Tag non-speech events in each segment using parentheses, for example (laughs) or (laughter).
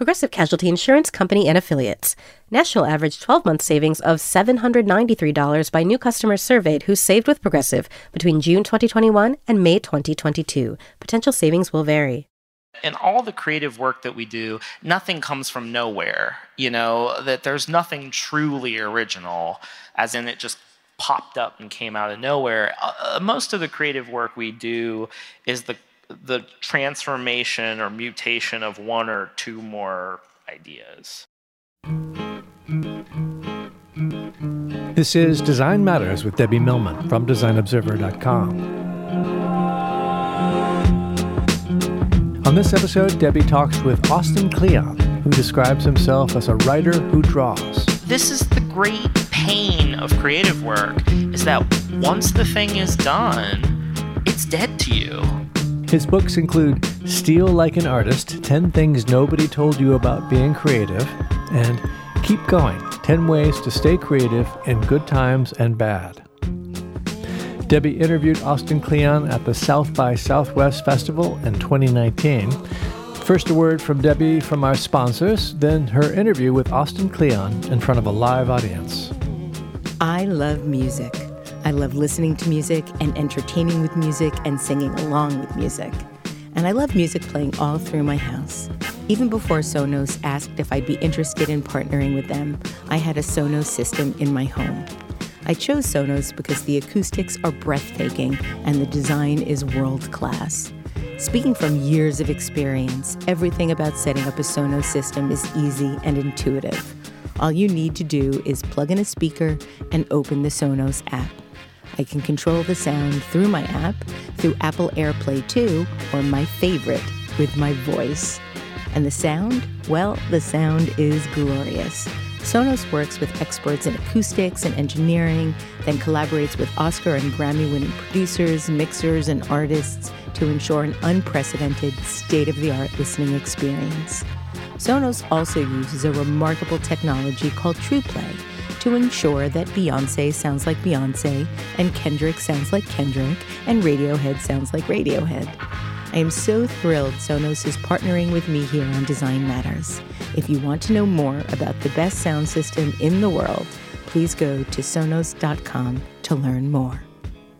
Progressive Casualty Insurance Company and Affiliates. National average 12 month savings of $793 by new customers surveyed who saved with Progressive between June 2021 and May 2022. Potential savings will vary. In all the creative work that we do, nothing comes from nowhere. You know, that there's nothing truly original, as in it just popped up and came out of nowhere. Uh, most of the creative work we do is the the transformation or mutation of one or two more ideas. This is Design Matters with Debbie Millman from DesignObserver.com. On this episode, Debbie talks with Austin Kleon, who describes himself as a writer who draws. This is the great pain of creative work is that once the thing is done, it's dead to you. His books include Steal Like an Artist 10 Things Nobody Told You About Being Creative, and Keep Going 10 Ways to Stay Creative in Good Times and Bad. Debbie interviewed Austin Kleon at the South by Southwest Festival in 2019. First, a word from Debbie from our sponsors, then her interview with Austin Kleon in front of a live audience. I love music. I love listening to music and entertaining with music and singing along with music. And I love music playing all through my house. Even before Sonos asked if I'd be interested in partnering with them, I had a Sonos system in my home. I chose Sonos because the acoustics are breathtaking and the design is world class. Speaking from years of experience, everything about setting up a Sonos system is easy and intuitive. All you need to do is plug in a speaker and open the Sonos app. I can control the sound through my app, through Apple AirPlay 2, or my favorite, with my voice. And the sound? Well, the sound is glorious. Sonos works with experts in acoustics and engineering, then collaborates with Oscar and Grammy winning producers, mixers, and artists to ensure an unprecedented, state of the art listening experience. Sonos also uses a remarkable technology called TruePlay to ensure that Beyonce sounds like Beyonce, and Kendrick sounds like Kendrick, and Radiohead sounds like Radiohead. I am so thrilled Sonos is partnering with me here on Design Matters. If you want to know more about the best sound system in the world, please go to sonos.com to learn more.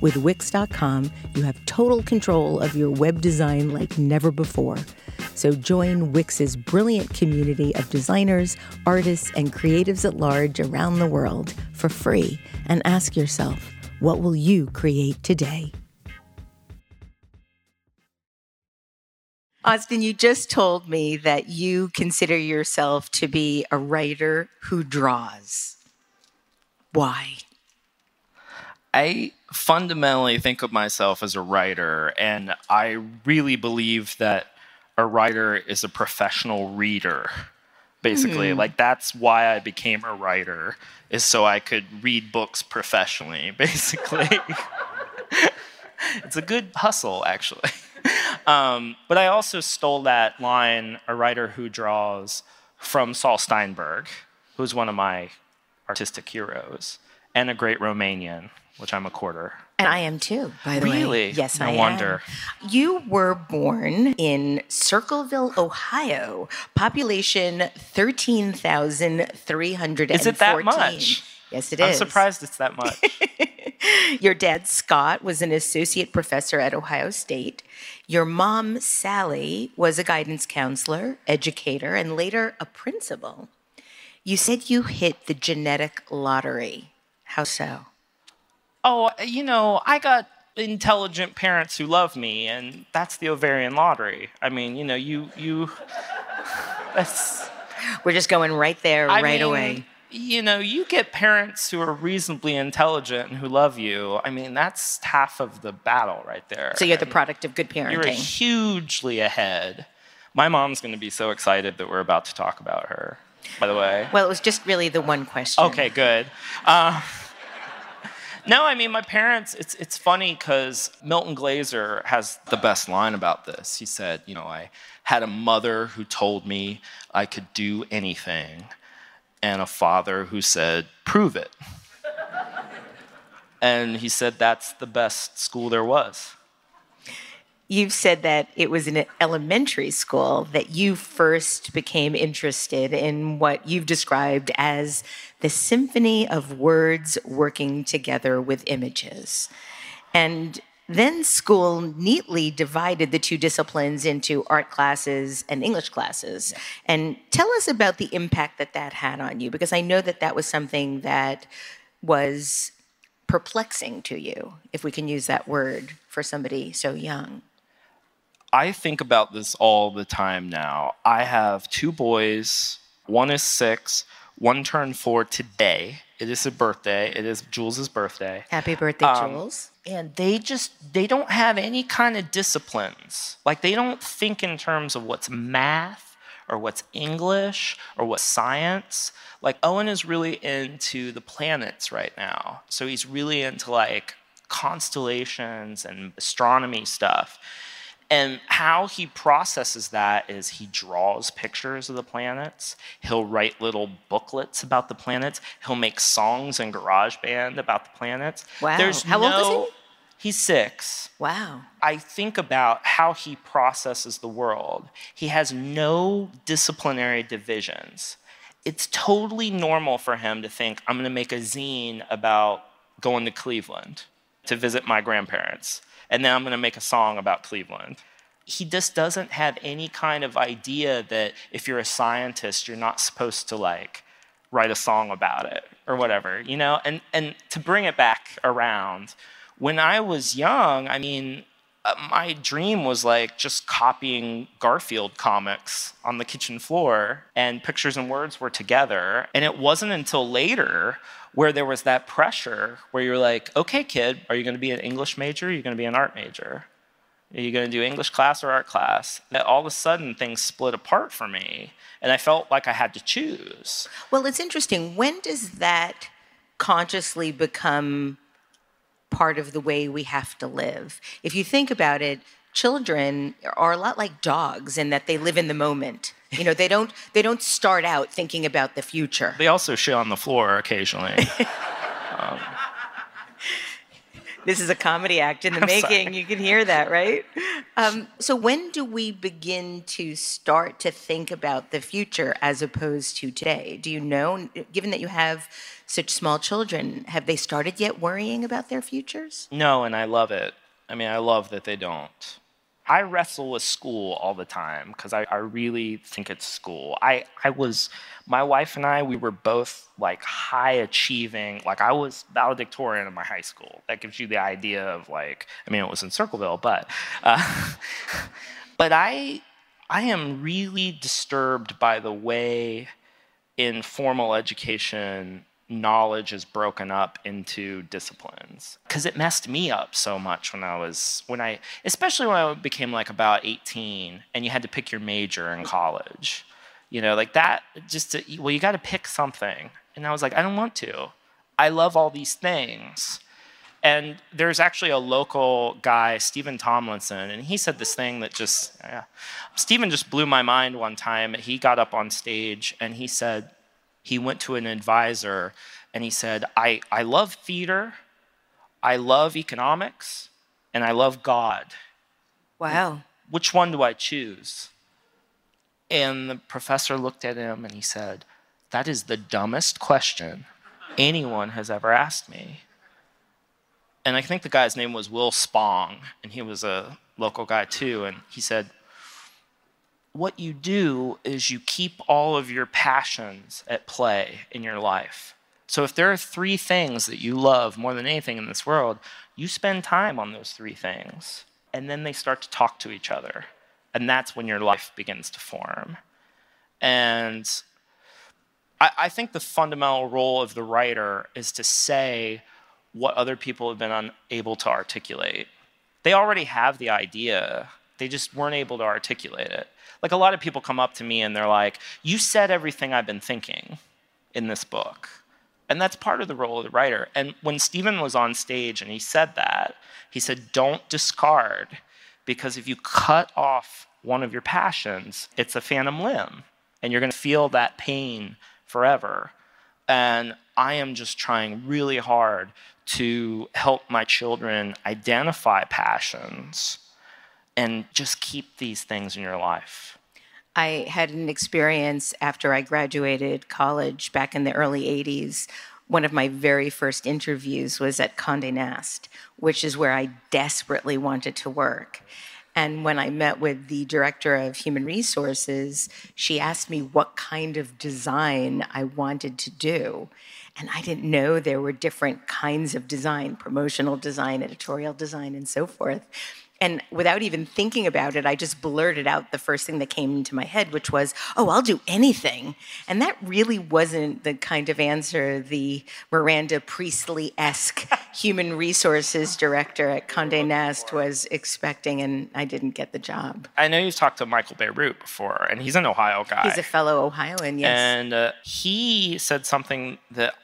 With Wix.com, you have total control of your web design like never before. So join Wix's brilliant community of designers, artists, and creatives at large around the world for free and ask yourself, what will you create today? Austin, you just told me that you consider yourself to be a writer who draws. Why? I fundamentally think of myself as a writer, and I really believe that a writer is a professional reader. Basically, like that's why I became a writer, is so I could read books professionally. (laughs) Basically, it's a good hustle, actually. (laughs) Um, but I also stole that line, a writer who draws, from Saul Steinberg, who's one of my artistic heroes, and a great Romanian, which I'm a quarter. And I am too, by the way. Really? Yes, No I am. wonder. You were born in Circleville, Ohio, population 13,314. Is it that much? Yes, it I'm is. surprised it's that much. (laughs) Your dad, Scott, was an associate professor at Ohio State. Your mom, Sally, was a guidance counselor, educator, and later a principal. You said you hit the genetic lottery. How so? Oh, you know, I got intelligent parents who love me, and that's the ovarian lottery. I mean, you know, you you. (laughs) That's. We're just going right there, I right mean, away. You know, you get parents who are reasonably intelligent and who love you. I mean, that's half of the battle right there. So you're the product of good parenting. You're hugely ahead. My mom's going to be so excited that we're about to talk about her. By the way. Well, it was just really the one question. Okay, good. Uh, no, I mean my parents. It's it's funny because Milton Glaser has the best line about this. He said, you know, I had a mother who told me I could do anything, and a father who said, prove it. and he said that's the best school there was. You've said that it was in elementary school that you first became interested in what you've described as the symphony of words working together with images. And then school neatly divided the two disciplines into art classes and English classes. And tell us about the impact that that had on you, because I know that that was something that was perplexing to you, if we can use that word for somebody so young. I think about this all the time now. I have two boys. One is six. One turned four today. It is a birthday. It is Jules' birthday. Happy birthday, Um, Jules. And they just they don't have any kind of disciplines. Like they don't think in terms of what's math or what's English or what's science. Like Owen is really into the planets right now. So he's really into like constellations and astronomy stuff. And how he processes that is he draws pictures of the planets. He'll write little booklets about the planets. He'll make songs in GarageBand about the planets. Wow. There's How old is he? He's six. Wow. I think about how he processes the world. He has no disciplinary divisions. It's totally normal for him to think, I'm going to make a zine about going to Cleveland to visit my grandparents, and then I'm going to make a song about Cleveland. He just doesn't have any kind of idea that if you're a scientist, you're not supposed to like write a song about it or whatever, you know? And and to bring it back around, when I was young, I mean, uh, my dream was like just copying Garfield comics on the kitchen floor, and pictures and words were together. And it wasn't until later where there was that pressure where you're like, okay, kid, are you going to be an English major? Or are you going to be an art major? Are you going to do English class or art class? That all of a sudden things split apart for me, and I felt like I had to choose. Well, it's interesting. When does that consciously become part of the way we have to live? If you think about it, children are a lot like dogs in that they live in the moment. You know, they don't they don't start out thinking about the future. They also shit on the floor occasionally. (laughs) This is a comedy act in the I'm making. sorry. You can hear that, right? (laughs) Um, so, when do we begin to start to think about the future as opposed to today? Do you know, given that you have such small children, have they started yet worrying about their futures? No, and I love it. I mean, I love that they don't. I wrestle with school all the time because I, I really think it's school. I, I was, my wife and I, we were both like high achieving. Like I was valedictorian in my high school. That gives you the idea of like, I mean, it was in Circleville, but, uh, (laughs) but I, I am really disturbed by the way in formal education knowledge is broken up into disciplines. Because it messed me up so much when I was when I especially when I became like about 18 and you had to pick your major in college. You know like that just to, well you got to pick something. And I was like I don't want to. I love all these things. And there's actually a local guy Stephen Tomlinson and he said this thing that just yeah. Stephen just blew my mind one time. He got up on stage and he said he went to an advisor and he said, I, I love theater, I love economics, and I love God. Wow. Which one do I choose? And the professor looked at him and he said, That is the dumbest question anyone has ever asked me. And I think the guy's name was Will Spong, and he was a local guy too. And he said, what you do is you keep all of your passions at play in your life. So if there are three things that you love more than anything in this world, you spend time on those three things. And then they start to talk to each other. And that's when your life begins to form. And I, I think the fundamental role of the writer is to say what other people have been unable to articulate. They already have the idea, they just weren't able to articulate it. Like a lot of people come up to me and they're like, You said everything I've been thinking in this book. And that's part of the role of the writer. And when Stephen was on stage and he said that, he said, Don't discard, because if you cut off one of your passions, it's a phantom limb, and you're going to feel that pain forever. And I am just trying really hard to help my children identify passions and just keep these things in your life? I had an experience after I graduated college back in the early 80s. One of my very first interviews was at Condé Nast, which is where I desperately wanted to work. And when I met with the director of human resources, she asked me what kind of design I wanted to do. And I didn't know there were different kinds of design promotional design, editorial design, and so forth. And without even thinking about it, I just blurted out the first thing that came into my head, which was, oh, I'll do anything. And that really wasn't the kind of answer the Miranda Priestly esque (laughs) human resources director at Conde Nast was expecting, and I didn't get the job. I know you've talked to Michael Bierut before, and he's an Ohio guy. He's a fellow Ohioan, yes. And uh, he said something that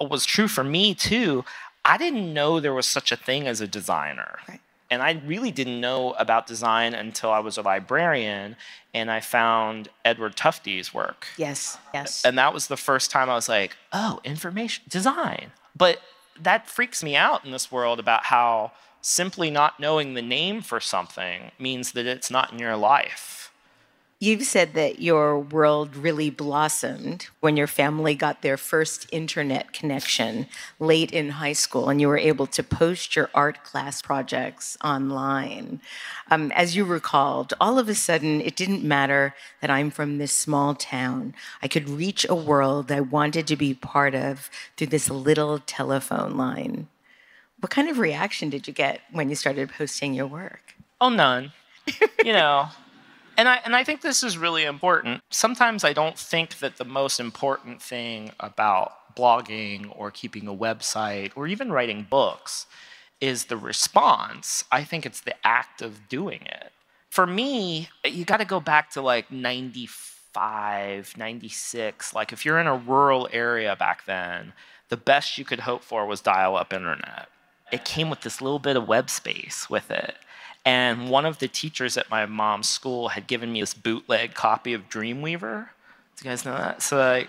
was true for me too. I didn't know there was such a thing as a designer. Right. And I really didn't know about design until I was a librarian and I found Edward Tufte's work. Yes, yes. And that was the first time I was like, oh, information design. But that freaks me out in this world about how simply not knowing the name for something means that it's not in your life. You've said that your world really blossomed when your family got their first internet connection late in high school and you were able to post your art class projects online. Um, as you recalled, all of a sudden it didn't matter that I'm from this small town. I could reach a world I wanted to be part of through this little telephone line. What kind of reaction did you get when you started posting your work? Oh, none. you know, and I and I think this is really important. Sometimes I don't think that the most important thing about blogging or keeping a website or even writing books is the response. I think it's the act of doing it. For me, you got to go back to like 95, 96. Like if you're in a rural area back then, the best you could hope for was dial up internet. It came with this little bit of web space with it. And one of the teachers at my mom's school had given me this bootleg copy of Dreamweaver. Do you guys know that? So like,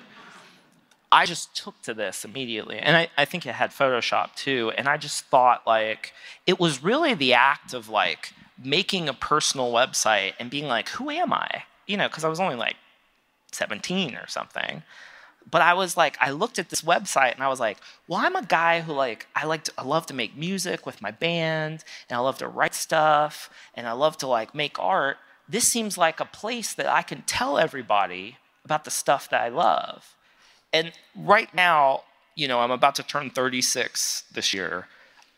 I just took to this immediately. And I, I think it had Photoshop too. And I just thought like it was really the act of like making a personal website and being like, who am I? You know, because I was only like 17 or something but I was like, I looked at this website and I was like, well, I'm a guy who like I like to, I love to make music with my band and I love to write stuff and I love to like make art. This seems like a place that I can tell everybody about the stuff that I love. And right now, you know, I'm about to turn 36 this year.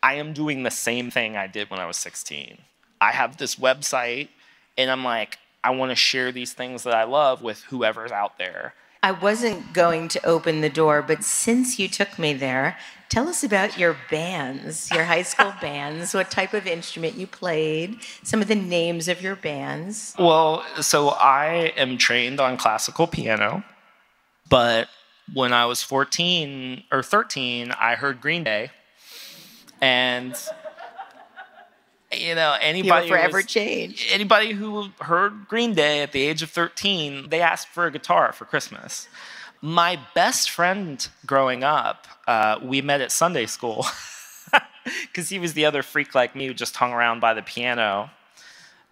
I am doing the same thing I did when I was 16. I have this website and I'm like, I want to share these things that I love with whoever's out there I wasn't going to open the door, but since you took me there, tell us about your bands, your high school (laughs) bands, what type of instrument you played, some of the names of your bands. Well, so I am trained on classical piano, but when I was 14 or 13, I heard Green Day. And you know, anybody you forever was, changed. Anybody who heard Green Day at the age of 13, they asked for a guitar for Christmas. My best friend growing up, uh, we met at Sunday school (laughs) because he was the other freak like me who just hung around by the piano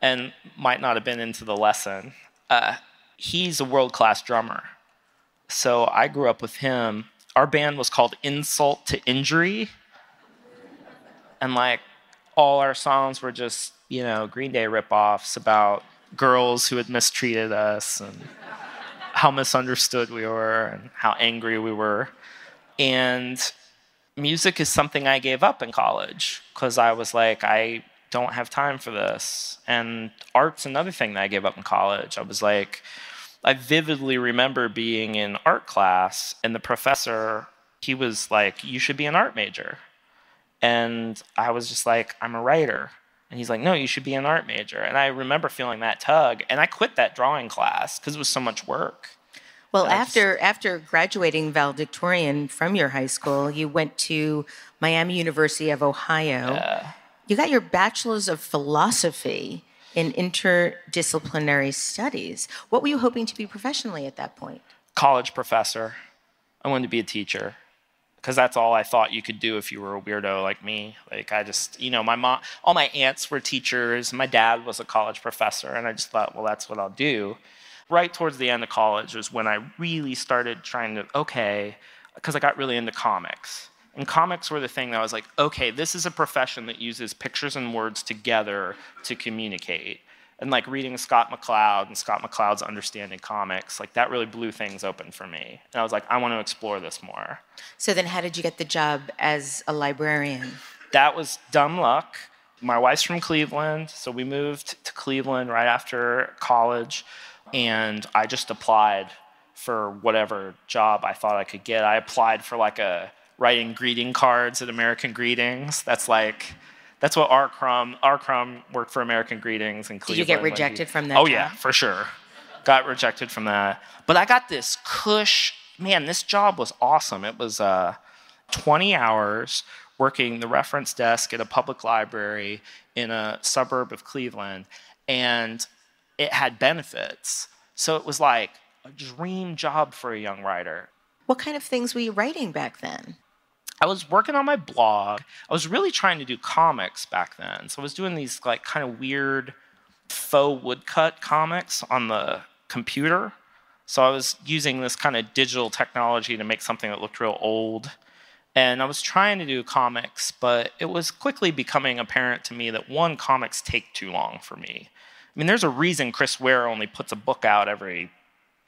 and might not have been into the lesson. Uh, he's a world class drummer. So I grew up with him. Our band was called Insult to Injury. And like, all our songs were just, you know, Green Day ripoffs about girls who had mistreated us and how misunderstood we were and how angry we were. And music is something I gave up in college because I was like, I don't have time for this. And art's another thing that I gave up in college. I was like, I vividly remember being in art class and the professor, he was like, You should be an art major. And I was just like, I'm a writer. And he's like, no, you should be an art major. And I remember feeling that tug. And I quit that drawing class because it was so much work. Well, after just... after graduating valedictorian from your high school, you went to Miami University of Ohio. Yeah. You got your bachelor's of philosophy in interdisciplinary studies. What were you hoping to be professionally at that point? College professor. I wanted to be a teacher because that's all I thought you could do if you were a weirdo like me. Like I just, you know, my mom, all my aunts were teachers. My dad was a college professor, and I just thought, well, that's what I'll do. Right towards the end of college was when I really started trying to, okay, because I got really into comics. And comics were the thing that I was like, okay, this is a profession that uses pictures and words together to communicate and like reading Scott McCloud and Scott McCloud's Understanding Comics, like that really blew things open for me. And I was like, I want to explore this more. So then, how did you get the job as a librarian? That was dumb luck. My wife's from Cleveland, so we moved to Cleveland right after college, and I just applied for whatever job I thought I could get. I applied for like a writing greeting cards at American Greetings. That's like that's what R. Crumb, R. Crumb worked for American Greetings in Cleveland. Did you get rejected he, from that? Oh job? yeah, for sure. Got rejected from that. But I got this cush. Man, this job was awesome. It was uh, 20 hours working the reference desk at a public library in a suburb of Cleveland, and it had benefits. So it was like a dream job for a young writer. What kind of things were you writing back then? I was working on my blog. I was really trying to do comics back then. So I was doing these like kind of weird faux woodcut comics on the computer. So I was using this kind of digital technology to make something that looked real old. And I was trying to do comics, but it was quickly becoming apparent to me that one, comics take too long for me. I mean, there's a reason Chris Ware only puts a book out every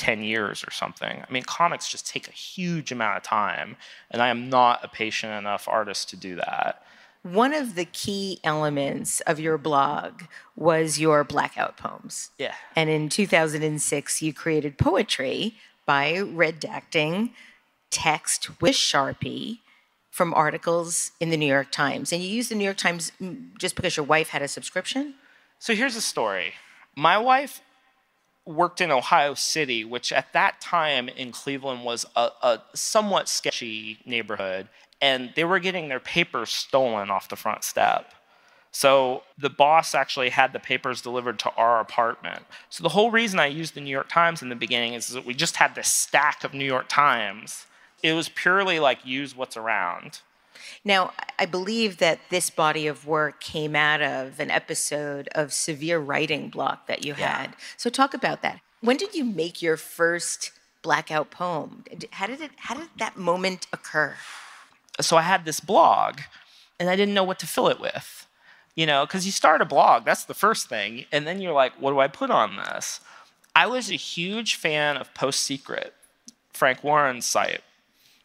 10 years or something. I mean, comics just take a huge amount of time, and I am not a patient enough artist to do that. One of the key elements of your blog was your blackout poems. Yeah. And in 2006, you created poetry by redacting text with Sharpie from articles in the New York Times. And you used the New York Times mm, just because your wife had a subscription? So here's a story. My wife worked in Ohio City, which at that time in Cleveland was a, a, somewhat sketchy neighborhood, and they were getting their papers stolen off the front step. So the boss actually had the papers delivered to our apartment. So the whole reason I used the New York Times in the beginning is that we just had this stack of New York Times. It was purely like use what's around. Now, I believe that this body of work came out of an episode of severe writing block that you yeah. had. So talk about that. When did you make your first blackout poem? How did it how did that moment occur? So I had this blog and I didn't know what to fill it with. You know, cuz you start a blog, that's the first thing, and then you're like, what do I put on this? I was a huge fan of PostSecret, Frank Warren's site.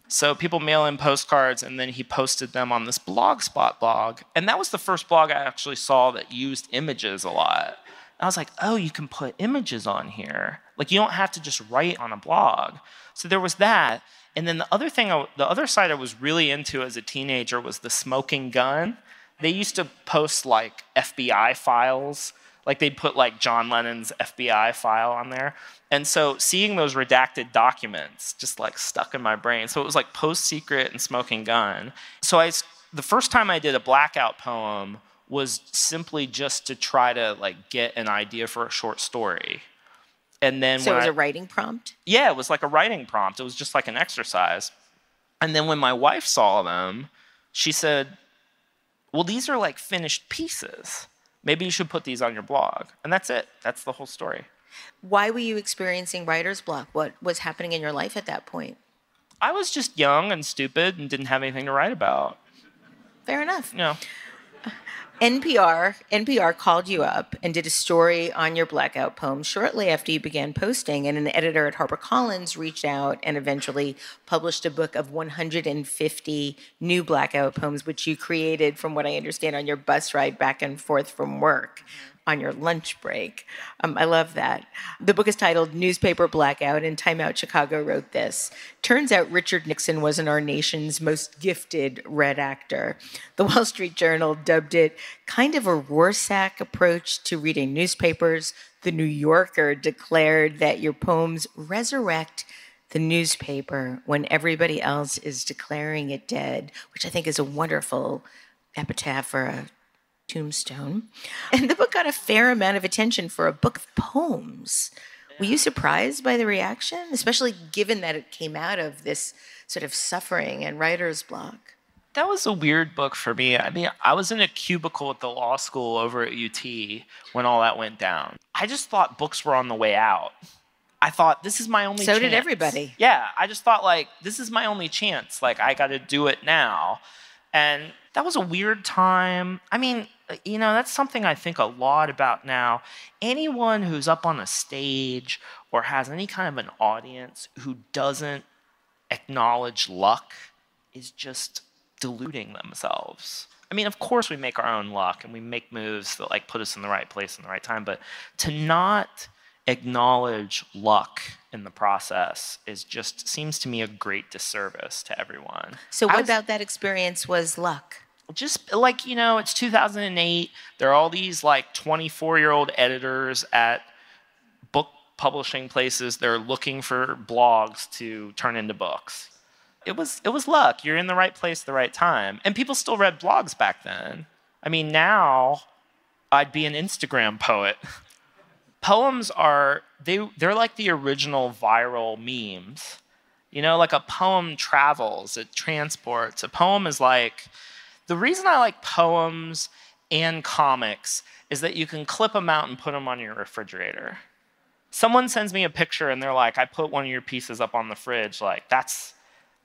So people mail in postcards, and then he posted them on this Blogspot blog. And that was the first blog I actually saw that used images a lot. I was like, oh, you can put images on here. Like you don't have to just write on a blog. So there was that. And then the other thing, I, the other side I was really into as a teenager was the smoking gun. They used to post like FBI files, like they'd put like John Lennon's FBI file on there. And so seeing those redacted documents just like stuck in my brain. So it was like PostSecret and Smoking Gun. So I, the first time I did a blackout poem was simply just to try to like get an idea for a short story. And then so it was I, a writing prompt. Yeah, it was like a writing prompt. It was just like an exercise. And then when my wife saw them, she said, "Well, these are like finished pieces. Maybe you should put these on your blog." And that's it. That's the whole story. Why were you experiencing writer's block? What was happening in your life at that point? I was just young and stupid and didn't have anything to write about. Fair enough. Know. NPR NPR called you up and did a story on your blackout poem shortly after you began posting, and an editor at HarperCollins reached out and eventually published a book of 150 new blackout poems, which you created, from what I understand, on your bus ride back and forth from work on your lunch break. Um, I love that. The book is titled Newspaper Blackout, and Time Out Chicago wrote this. Turns out Richard Nixon wasn't our nation's most gifted red actor. The Wall Street Journal dubbed it kind of a Rorschach approach to reading newspapers. The New Yorker declared that your poems resurrect the newspaper when everybody else is declaring it dead, which I think is a wonderful epitaph for a tombstone. And the book got a fair amount of attention for a book of poems. Were you surprised by the reaction, especially given that it came out of this sort of suffering and writer's block? That was a weird book for me. I mean, I was in a cubicle at the law school over at UT when all that went down. I just thought books were on the way out. I thought this is my only so chance. did everybody. Yeah, I just thought like this is my only chance. Like I got to do it now. And that was a weird time. I mean, you know, that's something I think a lot about now. Anyone who's up on a stage or has any kind of an audience who doesn't acknowledge luck is just deluding themselves. I mean, of course, we make our own luck and we make moves that like put us in the right place in the right time, but to not acknowledge luck in the process is just seems to me a great disservice to everyone. So, what was, about that experience was luck? just like you know it's 2008 there are all these like 24 year old editors at book publishing places they're looking for blogs to turn into books. It was it was luck. You're in the right place at the right time. And people still read blogs back then. I mean now i'd be an instagram poet (laughs) poems are they they're like the original viral memes you know like a poem travels it transports a poem is like the reason I like poems and comics is that you can clip them out and put them on your refrigerator. Someone sends me a picture and they're like, I put one of your pieces up on the fridge. Like, that's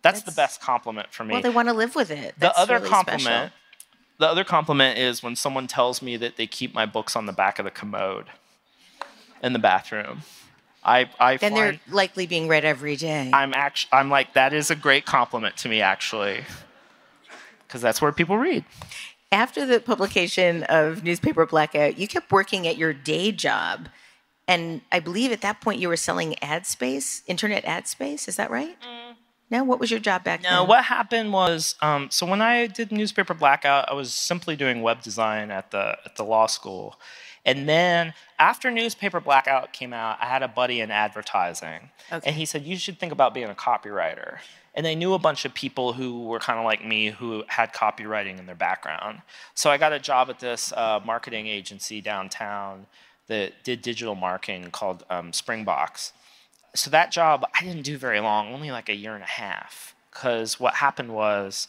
that's, that's the best compliment for me. Well, they want to live with it. That's the other really compliment special. the other compliment is when someone tells me that they keep my books on the back of the commode in the bathroom. I, I then they're likely being read every day. I'm actually, I'm like, that is a great compliment to me, actually because that's where people read. After the publication of Newspaper Blackout, you kept working at your day job. And I believe at that point you were selling ad space, internet ad space. Is that right? Mm. No, what was your job back no, then? No, what happened was, um, so when I did newspaper blackout, I was simply doing web design at the at the law school, and then after newspaper blackout came out, I had a buddy in advertising, okay. and he said you should think about being a copywriter and they knew a bunch of people who were kind of like me who had copywriting in their background. So I got a job at this uh, marketing agency downtown that did digital marketing called um, Springbox. So that job I didn't do very long, only like a year and a half, because what happened was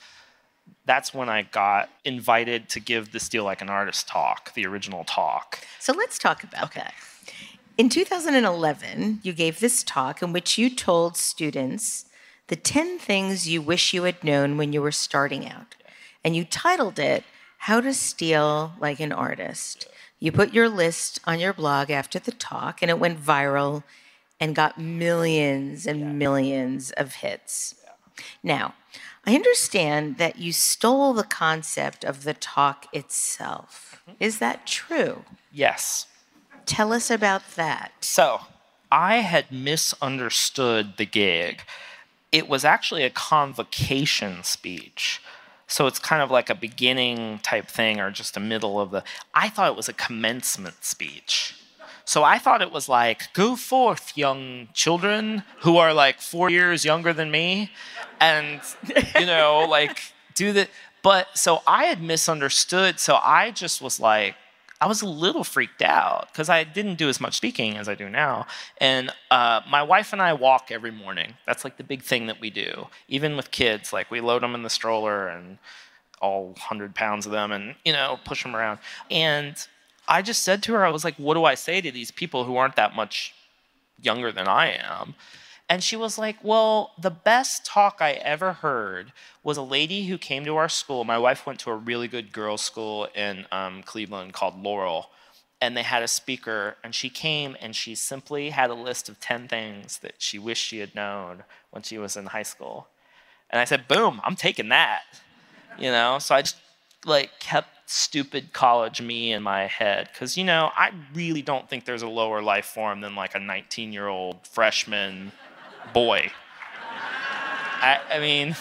that's when I got invited to give the Steal Like an Artist talk, the original talk. So let's talk about okay. that. In 2011, you gave this talk in which you told students the 10 things you wish you had known when you were starting out. And you titled it, How to Steal Like an Artist. You put your list on your blog after the talk, and it went viral and got millions and yeah. millions of hits. Now, I understand that you stole the concept of the talk itself. Mm-hmm. Is that true? Yes. Tell us about that. So, I had misunderstood the gig. It was actually a convocation speech. So it's kind of like a beginning type thing or just a middle of the. I thought it was a commencement speech. So I thought it was like, go forth, young children who are like four years younger than me, and, you know, (laughs) like do the. But so I had misunderstood. So I just was like, I was a little freaked out because I didn't do as much speaking as I do now. And uh, my wife and I walk every morning. That's like the big thing that we do. Even with kids, like we load them in the stroller and all 100 pounds of them and, you know, push them around. And I just said to her, I was like, what do I say to these people who aren't that much younger than I am? And she was like, Well, the best talk I ever heard was a lady who came to our school. My wife went to a really good girls' school in um, Cleveland called Laurel. And they had a speaker, and she came and she simply had a list of 10 things that she wished she had known when she was in high school. And I said, Boom, I'm taking that. You know, so I just like kept stupid college me in my head because you know i really don't think there's a lower life form than like a 19 year old freshman boy. I, I mean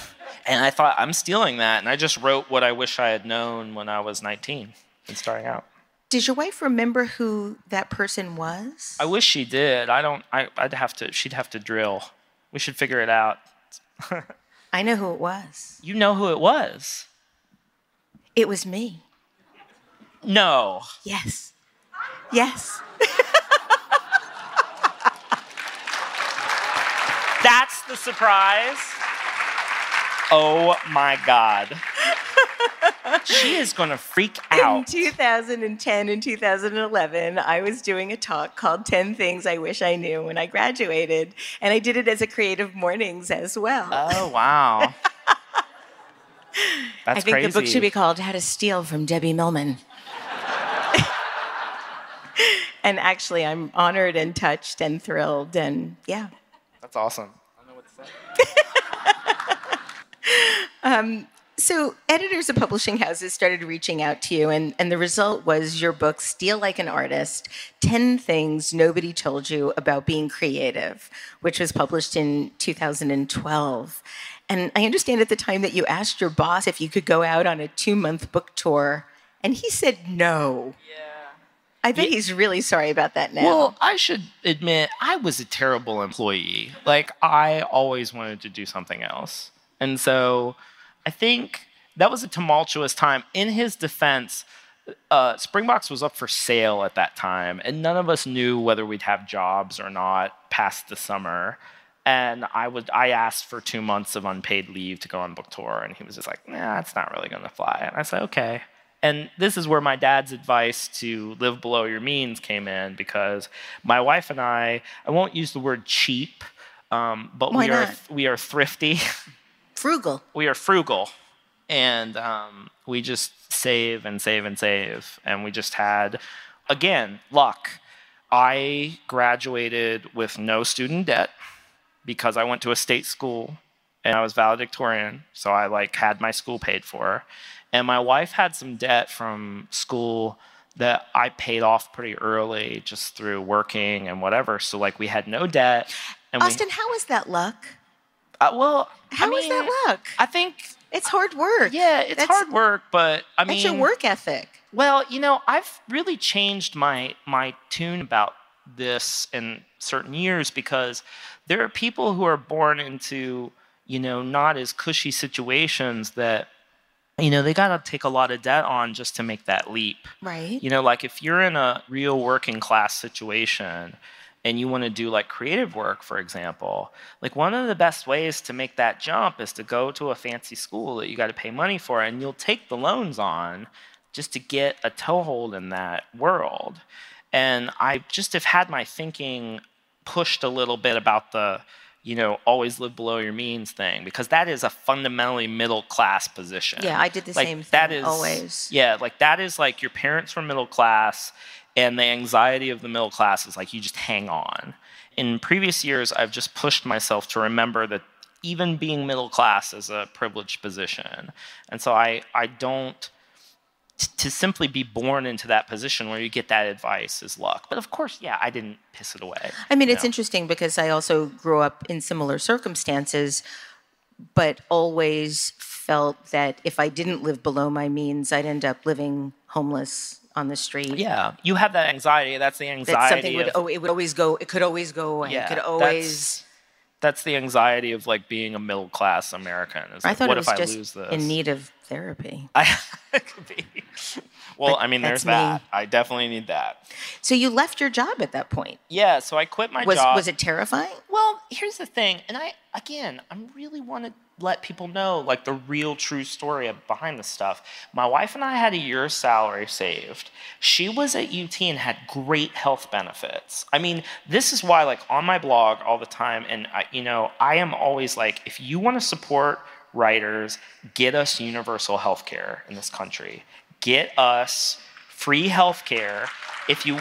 and i thought i'm stealing that and i just wrote what i wish i had known when i was 19 and starting out. Did your wife remember who that person was? i wish she did. I don't I, i'd have to she'd have to drill. We should figure it out. (laughs) I know who it was. you know who it was It was me. no Yes. Yes. That's the surprise. Oh my God. she is going to freak out. In 2010 and 2011, I was doing a talk called 10 Things I Wish I Knew when I graduated. And I did it as a Creative Mornings as well. Oh, wow. (laughs) (laughs) That's I think crazy. the book should be called How to Steal from Debbie Millman. (laughs) and actually, I'm honored and touched and thrilled. And yeah. That's awesome. (laughs) Um, so, editors of publishing houses started reaching out to you, and, and the result was your book, Steal Like an Artist 10 Things Nobody Told You About Being Creative, which was published in 2012. And I understand at the time that you asked your boss if you could go out on a two month book tour, and he said no. Yeah. I bet he's really sorry about that now. Well, I should admit, I was a terrible employee. Like, I always wanted to do something else. And so I think that was a tumultuous time. In his defense, uh, Springbox was up for sale at that time, and none of us knew whether we'd have jobs or not past the summer. And I would, I asked for two months of unpaid leave to go on book tour, and he was just like, "Nah, it's not really going to fly." And I said, "Okay." And this is where my dad's advice to live below your means came in because my wife and I, I won't use the word cheap, um, but Why we are not? we are thrifty. Frugal. (laughs) we are frugal and um, we just save and save and save and we just had again luck i graduated with no student debt because i went to a state school and i was valedictorian so i like had my school paid for and my wife had some debt from school that i paid off pretty early just through working and whatever so like we had no debt and Austin, how was that luck? uh, well How I was that luck? i think It's hard work. yeah, it's That's- hard work, but I mean, it's your work ethic. Well, you know, I've really changed my my tune about this in certain years because there are people who are born into you know not as cushy situations that you know they got to take a lot of debt on just to make that leap. Right. You know, like if you're in a real working class situation and you want to do like creative work, for example, like one of the best ways to make that jump is to go to a fancy school that you got to pay money for and you'll take the loans on just to get a toehold in that world. And I just have had my thinking pushed a little bit about the, you know, always live below your means thing because that is a fundamentally middle class position. Yeah, I did the Like, same that thing, is- always. Yeah, like that is like your parents were middle class, and the anxiety of the middle class is like you just hang on. In previous years, I've just pushed myself to remember that even being middle class is a privileged position, and so I I don't to simply be born into that position where you get that advice is luck. But of course, yeah, I didn't piss it away. I mean, it's know? interesting because I also grew up in similar circumstances, but always felt that if I didn't live below my means, I'd end up living homeless on the street. Yeah, you have that anxiety. That's the anxiety. That something would of- oh, it would always go. It could always go away. yeah, it could always. That's, the anxiety of like being a middle class American. Is I like, thought what it was if I lose this? in need of therapy. (laughs) I could be. Well, But I mean, there's that. me. I definitely need that. So you left your job at that point. Yeah, so I quit my Was job. was it terrifying? Well, here's the thing, and I again, I'm really want to let people know like the real true story behind the stuff. My wife and I had a year's salary saved. She was at UT and had great health benefits. I mean, this is why like on my blog all the time and I, you know, I am always like if you want to support writers, get us universal health care in this country. Get us free health care. If you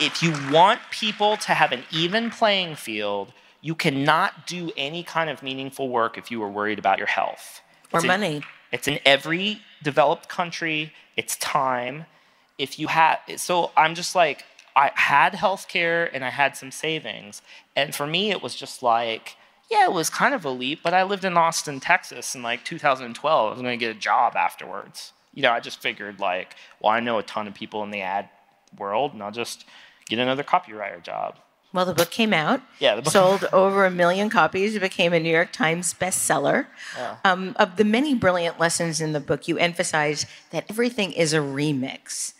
if you want people to have an even playing field, you cannot do any kind of meaningful work if you are worried about your health. Or It's in- money. it's in every developed country. It's time. If you have, so I'm just like, I had health care and I had some savings. And for me, it was just like, yeah, it was kind of a leap, but I lived in Austin, Texas in like 2012. I was going to get a job afterwards. You know, I just figured like, well, I know a ton of people in the ad world and I'll just get another copywriter job. Well, the book came out. Yeah, the book- sold over a million copies. It became a New York Times bestseller. Um, of the many brilliant lessons in the book, you emphasize that everything is a remix.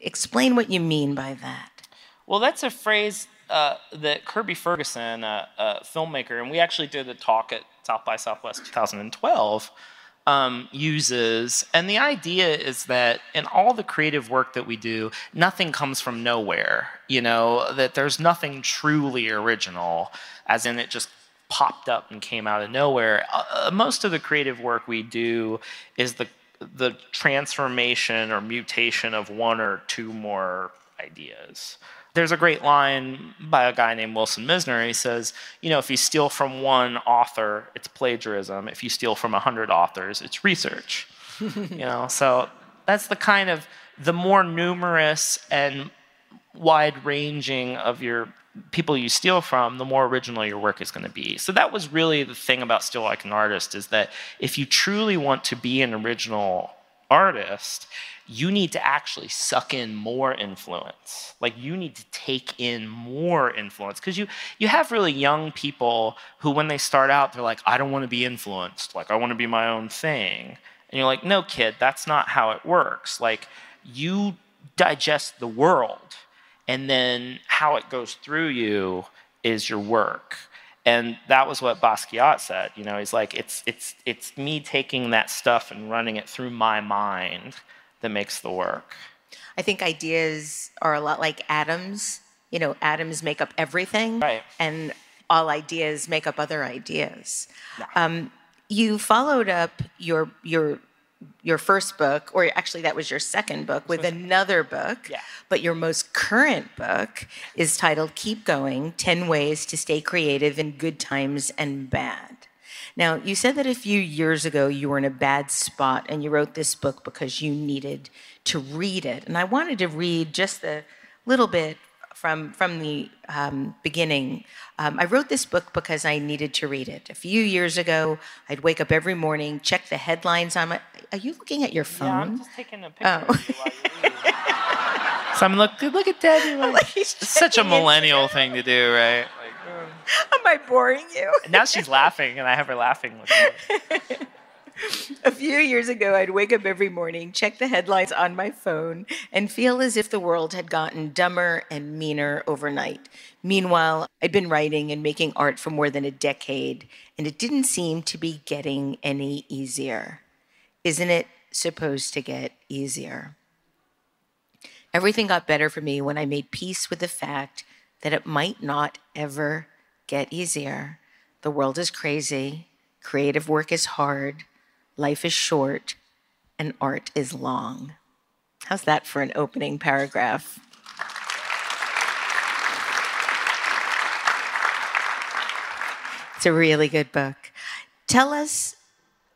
Explain what you mean by that. Well, that's a phrase uh, that Kirby Ferguson, a, a filmmaker, and we actually did a talk at South by Southwest 2012, um, uses. And the idea is that in all the creative work that we do, nothing comes from nowhere. You know, that there's nothing truly original, as in it just popped up and came out of nowhere. Uh, most of the creative work we do is the the transformation or mutation of one or two more ideas. There's a great line by a guy named Wilson Mizner. He says, you know, if you steal from one author, it's plagiarism. If you steal from a hundred authors, it's research. (laughs) you know, so that's the kind of the more numerous and wide ranging of your people you steal from, the more original your work is going to be. So that was really the thing about Steal Like an Artist is that if you truly want to be an original artist, you need to actually suck in more influence. Like you need to take in more influence because you you have really young people who when they start out they're like I don't want to be influenced. Like I want to be my own thing. And you're like, "No, kid, that's not how it works." Like you digest the world and then how it goes through you is your work and that was what basquiat said you know he's like it's it's it's me taking that stuff and running it through my mind that makes the work I think ideas are a lot like atoms. You know, atoms make up everything, Right. and all ideas make up other ideas. Um, you followed up your your your first book, or actually that was your second book, with another book. Yeah. But your most current book is titled "Keep Going: Ten Ways to Stay Creative in Good Times and Bad." Now, you said that a few years ago you were in a bad spot and you wrote this book because you needed to read it. And I wanted to read just a little bit from, from the um, beginning. Um, I wrote this book because I needed to read it. A few years ago, I'd wake up every morning, check the headlines on my. Are you looking at your phone? Yeah, I'm just taking a picture oh. of you while you read. (laughs) so i'm look look at Debbie. Like, He's such a checking millennial thing to do right like, (laughs) Am I boring you? now she's laughing and i have her laughing with me (laughs) A few years ago, I'd wake up every morning, check the headlines on my phone, and feel as if the world had gotten dumber and meaner overnight. Meanwhile, I'd been writing and making art for more than a decade, and it didn't seem to be getting any easier. Isn't it supposed to get easier? Everything got better for me when I made peace with the fact that it might not ever get easier. The world is crazy, creative work is hard, life is short, and art is long. How's that for an opening paragraph? It's a really good book. Tell us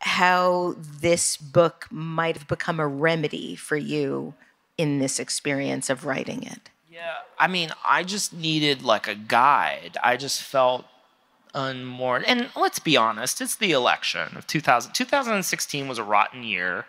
how this book might have become a remedy for you in this experience of writing it. Yeah, I mean, I just needed like a guide. I just felt unmoored. And let's be honest, it's the election of 2000. 2016 was a rotten year,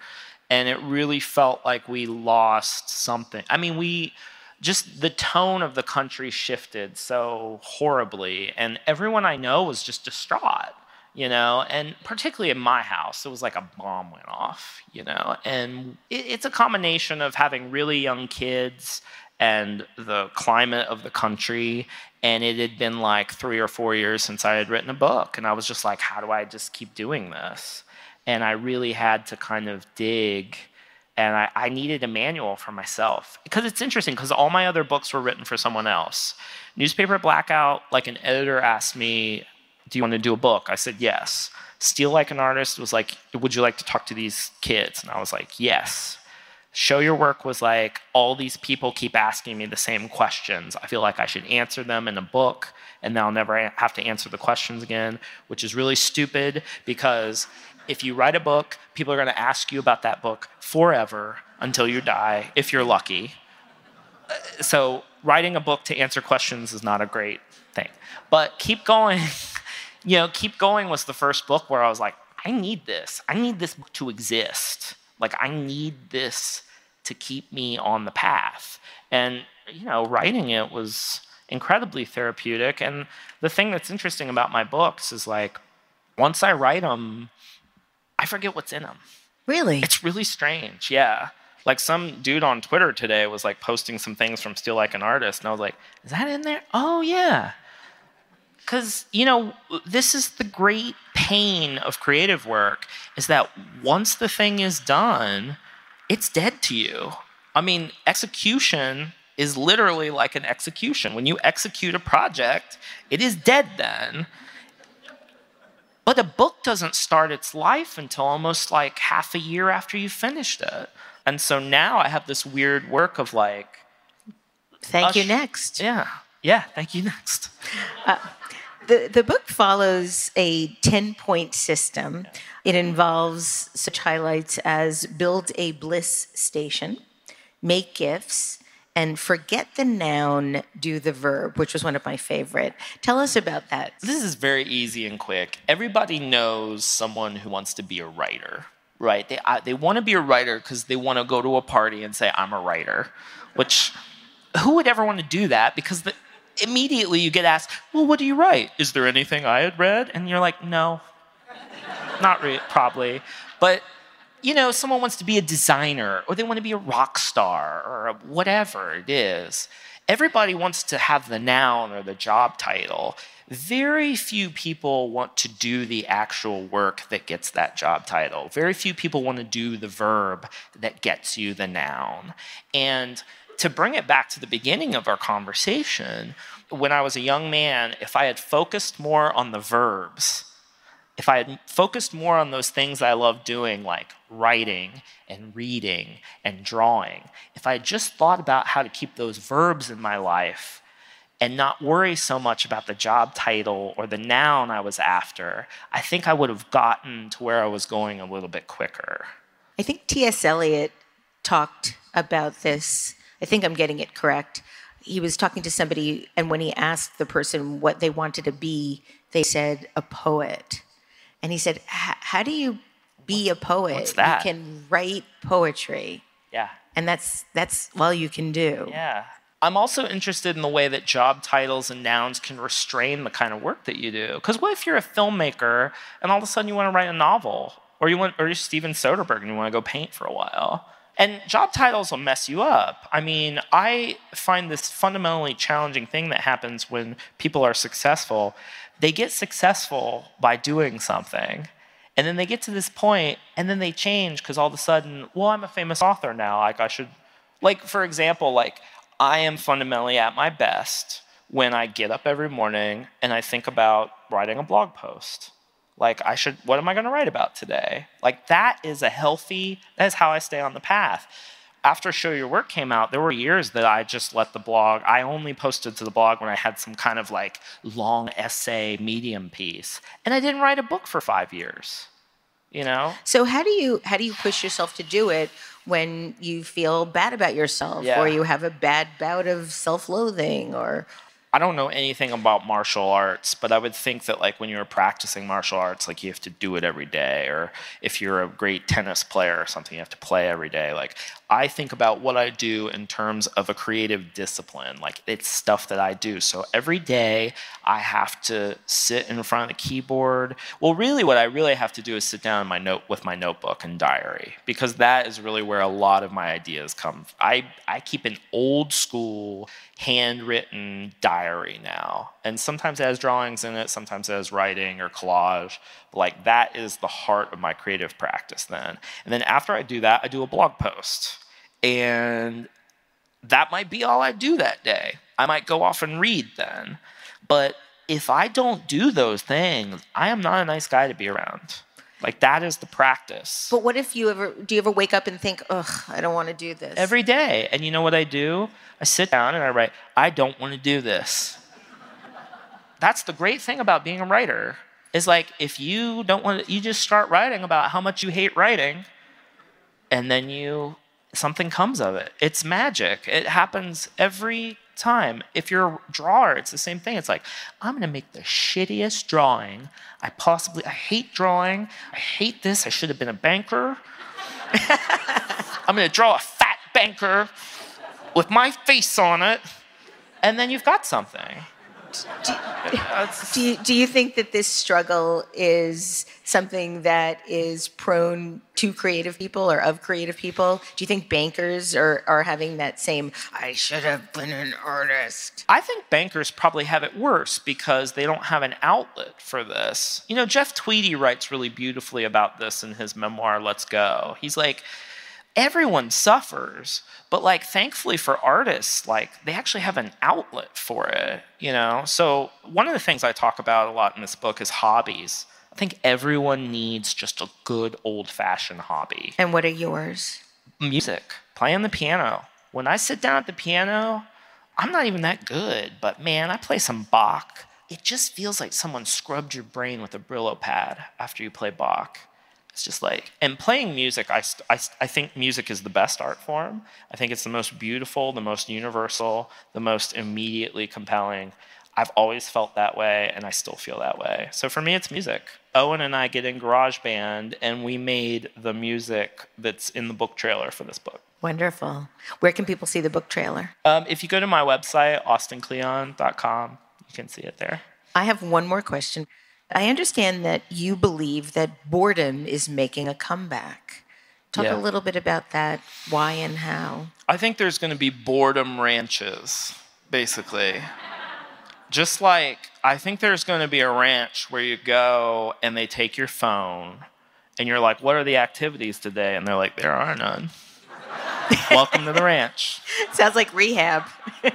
and it really felt like we lost something. I mean, we just the tone of the country shifted so horribly, and everyone I know was just distraught you know and particularly in my house it was like a bomb went off you know and it, it's a combination of having really young kids and the climate of the country. And it had been like three or four years since i had written a book. And i was just like how do i just keep doing this? And i really had to kind of dig and I, I needed a manual for myself. Because it's interesting because all my other books were written for someone else. Newspaper blackout like an editor asked me do you want to do a book? I said, Yes. Steal Like an Artist was like, Would you like to talk to these kids? And I was like, Yes. Show Your Work was like, All these people keep asking me the same questions. I feel like I should answer them in a book, and then I'll never have to answer the questions again, which is really stupid because if you write a book, people are going to ask you about that book forever until you die, if you're lucky. So, writing a book to answer questions is not a great thing. But keep going. (laughs) you know, Keep Going was the first book where I was like, I need this. I need this book to exist. Like, I need this to keep me on the path. And, you know, writing it was incredibly therapeutic. And the thing that's interesting about my books is like, once I write them, I forget what's in them. Really? It's really strange. Yeah. Like some dude on Twitter today was like posting some things from Steal Like an Artist, and I was like, is that in there? Oh, yeah. Because, you know, this is the great pain of creative work is that once the thing is done, it's dead to you. I mean, execution is literally like an execution. When you execute a project, it is dead then. But a book doesn't start its life until almost like half a year after you finished it. And so now I have this weird work of like, thank you next. Yeah. Yeah. Thank you next. Uh, the, the book follows a 10 point system. It involves such highlights as build a bliss station, make gifts, and forget the noun, do the verb, which was one of my favorite. Tell us about that. This is very easy and quick. Everybody knows someone who wants to be a writer, right? They, uh, they want to be a writer because they want to go to a party and say, I'm a writer, which who would ever want to do that? Because the, immediately you get asked, Well, what do you write? Is there anything I had read? And you're like, No, not re- probably. But you know, someone wants to be a designer or they want to be a rock star or whatever it is. Everybody wants to have the noun or the job title. Very few people want to do the actual work that gets that job title. Very few people want to do the verb that gets you the noun. And to bring it back to the beginning of our conversation, when I was a young man, if I had focused more on the verbs, if I had focused more on those things I love doing, like writing and reading and drawing, if I had just thought about how to keep those verbs in my life and not worry so much about the job title or the noun I was after, I think I would have gotten to where I was going a little bit quicker. I think T.S. Eliot talked about this. I think I'm getting it correct he was talking to somebody, and when he asked the person what they wanted to be, they said a poet. And he said, "How do you be a poet? What's that? You can write poetry." Yeah. And that's that's all you can do. Yeah. I'm also interested in the way that job titles and nouns can restrain the kind of work that you do. Because what if you're a filmmaker and all of a sudden you want to write a novel, or you want, or you're Steven Soderbergh and you want to go paint for a while? And job titles will mess you up. I mean, I find this fundamentally challenging thing that happens when people are successful. They get successful by doing something. And then they get to this point and then they change because all of a sudden, well, I'm a famous author now. Like, I should, like, for example, like, I am fundamentally at my best when I get up every morning and I think about writing a blog post. Like, I should, what am I going to write about today? Like, that is a healthy, that is how I stay on the path. After Show Your Work came out, there were years that I just let the blog, I only posted to the blog when I had some kind of like long essay medium piece. And I didn't write a book for five years. you know? So how do you how do you push yourself to do it when you feel bad about yourself Yeah. or you have a bad bout of self-loathing or I don't know anything about martial arts, but I would think that like when you're practicing martial arts, like you have to do it every day, or if you're a great tennis player or something, you have to play every day. Like I think about what I do in terms of a creative discipline. Like it's stuff that I do. So every day I have to sit in front of the keyboard. Well, really, what I really have to do is sit down my note with my notebook and diary because that is really where a lot of my ideas come. I I keep an old school handwritten diary now, and sometimes it has drawings in it, sometimes it has writing or collage. But like that is the heart of my creative practice. Then, and then after I do that, I do a blog post, and that might be all I do that day. I might go off and read then. But if I don't do those things, I am not a nice guy to be around. Like that is the practice. But what if you ever do you ever wake up and think, "Ugh, I don't want to do this." Every day. And you know what I do? I sit down and I write, I don't want to do this. That's the great thing about being a writer. Is like if you don't want to, you just start writing about how much you hate writing, and then you something comes of it. It's magic. It happens every time. If you're a drawer, it's the same thing. It's like, I'm gonna make the shittiest drawing I possibly I hate drawing. I hate this. I should have been a banker. (laughs) I'm gonna draw a fat banker with my face on it, and then you've got something. It's- Do you, do you think that this struggle is something that is prone to creative people or of creative people? Do you think bankers are, are having that same, I should have been an artist? I think bankers probably have it worse because they don't have an outlet for this. You know, Jeff Tweedy writes really beautifully about this in his memoir, Let's Go. He's like, everyone suffers, but like, thankfully for artists, like, they actually have an outlet for it, you know? So, one of the things I talk about a lot in this book is hobbies. I think everyone needs just a good old fashioned hobby And what are yours? music, playing the piano. When I sit down at the piano, I'm not even that good, but man, I play some Bach. It just feels like someone scrubbed your brain with a Brillo pad after you play Bach. It's just like, and playing music, I, I, I think music is the best art form. I think it's the most beautiful, the most universal, the most immediately compelling. I've always felt that way, and I still feel that way. So for me, it's music. Owen and I get in GarageBand, and we made the music that's in the book trailer for this book. Wonderful. Where can people see the book trailer? Um, if you go to my website, austinkleon.com, you can see it there. I have one more question. I understand that you believe that boredom is making a comeback. Talk Yeah. a little bit about that, why and how. I think there's going to be boredom ranches, basically. Just like I think there's going to be a ranch where you go and they take your phone and you're like, What are the activities today? And they're like, There are none. (laughs) Welcome to the ranch. Sounds like rehab. (laughs)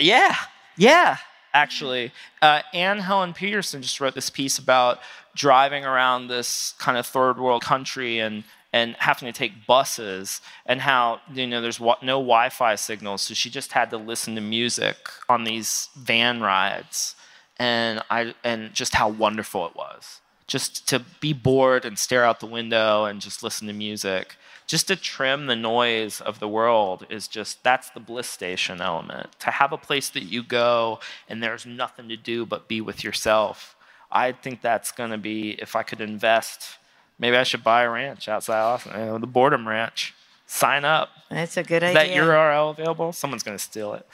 Yeah, yeah. Actually, uh, Anne Helen Petersen just wrote this piece about driving around this kind of third world country and and having to take buses and how you know there's no Wi-Fi signals, so she just had to listen to music on these van rides, and I and just how wonderful it was just to be bored and stare out the window and just listen to music. Just to trim the noise of the world is just that's the bliss station element. To have a place that you go and there's nothing to do but be with yourself i think that's going to be if i could invest maybe i should buy a ranch outside austin you know, the boredom ranch. Sign up. That's a good is idea. that url available? Someone's going to steal it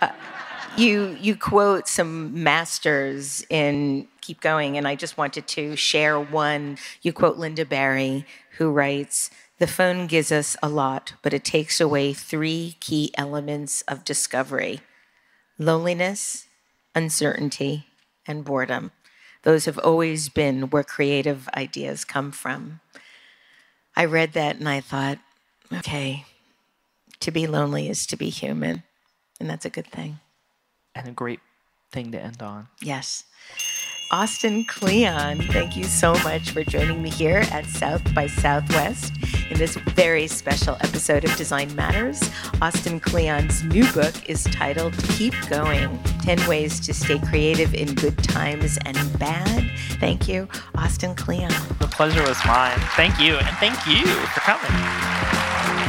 uh, you you quote some masters in keep going and i just wanted to share one. You quote Lynda Barry who writes the phone gives us a lot but it takes away three key elements of discovery loneliness uncertainty and boredom. Those have always been where creative ideas come from. I read that and i thought okay to be lonely is to be human and that's a good thing and a great thing to end on Yes. Austin Kleon. Thank you so much for joining me here at South by Southwest in this very special episode of Design Matters. Austin Kleon's new book is titled Keep Going 10 Ways to Stay Creative in Good Times and Bad. Thank you, Austin Kleon. The pleasure was mine. Thank you, and thank you for coming.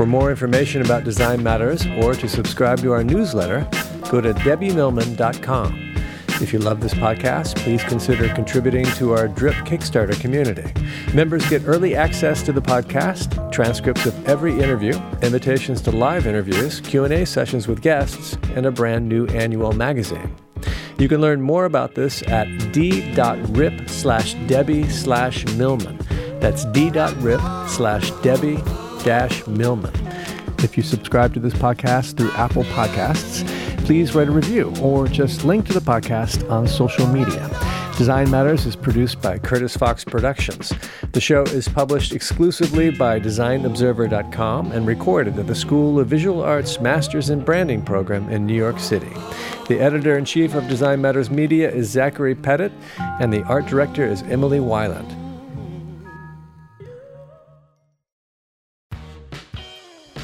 For more information about Design Matters or to subscribe to our newsletter, go to debbiemillman.com. If you love this podcast, please consider contributing to our DRIP Kickstarter community. Members get early access to the podcast, transcripts of every interview, invitations to live interviews, Q&A sessions with guests, and a brand new annual magazine. You can learn more about this at d.rip slash Debbie slash Millman. That's d.rip slash Debbie Millman. If you subscribe to this podcast through Apple Podcasts, please write a review or just link to the podcast on social media. Design Matters is produced by Curtis Fox Productions. The show is published exclusively by DesignObserver.com and recorded at the School of Visual Arts Masters in Branding program in New York City. The editor in chief of Design Matters Media is Zachary Pettit, and the art director is Emily Weiland.